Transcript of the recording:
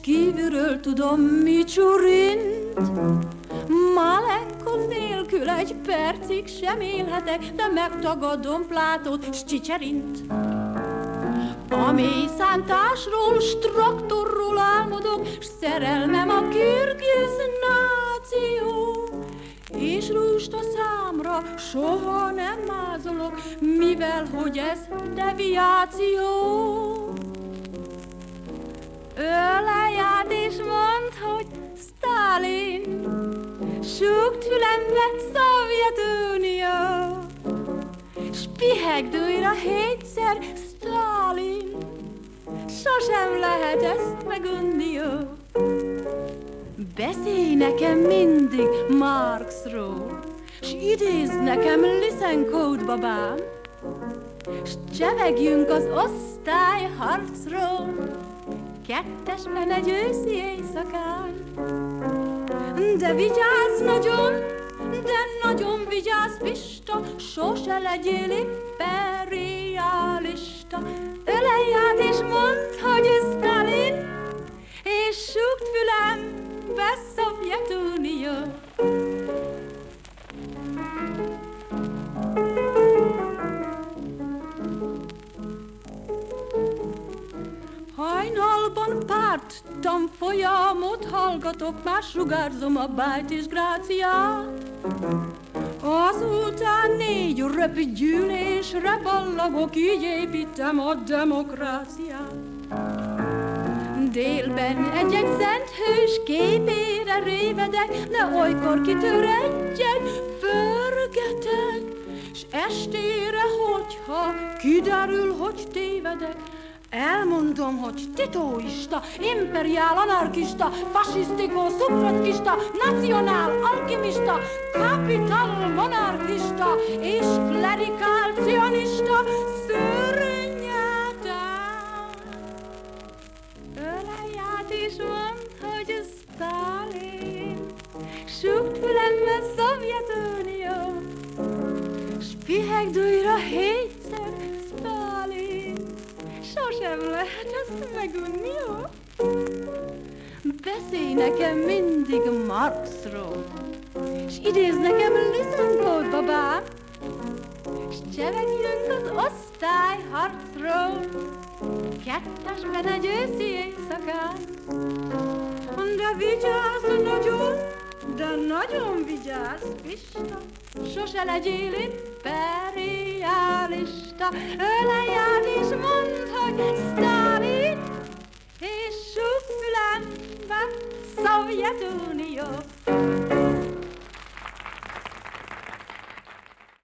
kívülről tudom, mi csurint. Malenkon nélkül egy percig sem élhetek, de megtagadom Plátót s Csicserint. A mély szántásról, s traktorról álmodok, s szerelmem a kirgiz náció. És rúst a számra soha nem mázolok, mivel hogy ez deviáció. Ölej át és mondd, hogy Stalin, Súgt fülembe Szovjetunió, S pihegd újra hétszer Stalin, Sosem lehet ezt megunnió. Beszélj nekem mindig Marxról, S idéz nekem Lysenkód babám, S csevegjünk az osztály harcról, Kettesben egy őszi éjszakán. De vigyázz nagyon, de nagyon vigyázz, Pista, Sose legyél imperialista. Ölelj át és mondd, hogy Stalin, És súgd fülembe Szovjetunió. Hajnalban párt tanfolyamot hallgatok, már sugárzom a bájt és gráciát. Azután négy röpgyűlésre ballagok, így építem a demokráciát. Délben egy-egy szent hős képére révedek, de olykor kitör egy-egy förgetek, s estére, hogyha kiderül, hogy tévedek, Elmondom, hogy titoista, imperiál, anarkista, fasisztikó, szufratkista, nacionál, alkimista, kapital, monarchista és klerikál, cionista, szörnyetán. Ölelj át és mondd, hogy Stalin, súgt fülembe Szovjetunió, s pihegd újra sosem lehet ezt megunni, jó? Beszélj nekem mindig Marxról, s idéz nekem Lysenkód babám, s csevegjünk az osztály harcról, kettesben egy őszi éjszakán. De vigyázz nagyon, de nagyon vigyázz, Pista, sose legyél imperialista. Ölelj át és mondd, hogy Stalin, és súg fülembe Szovjetunió.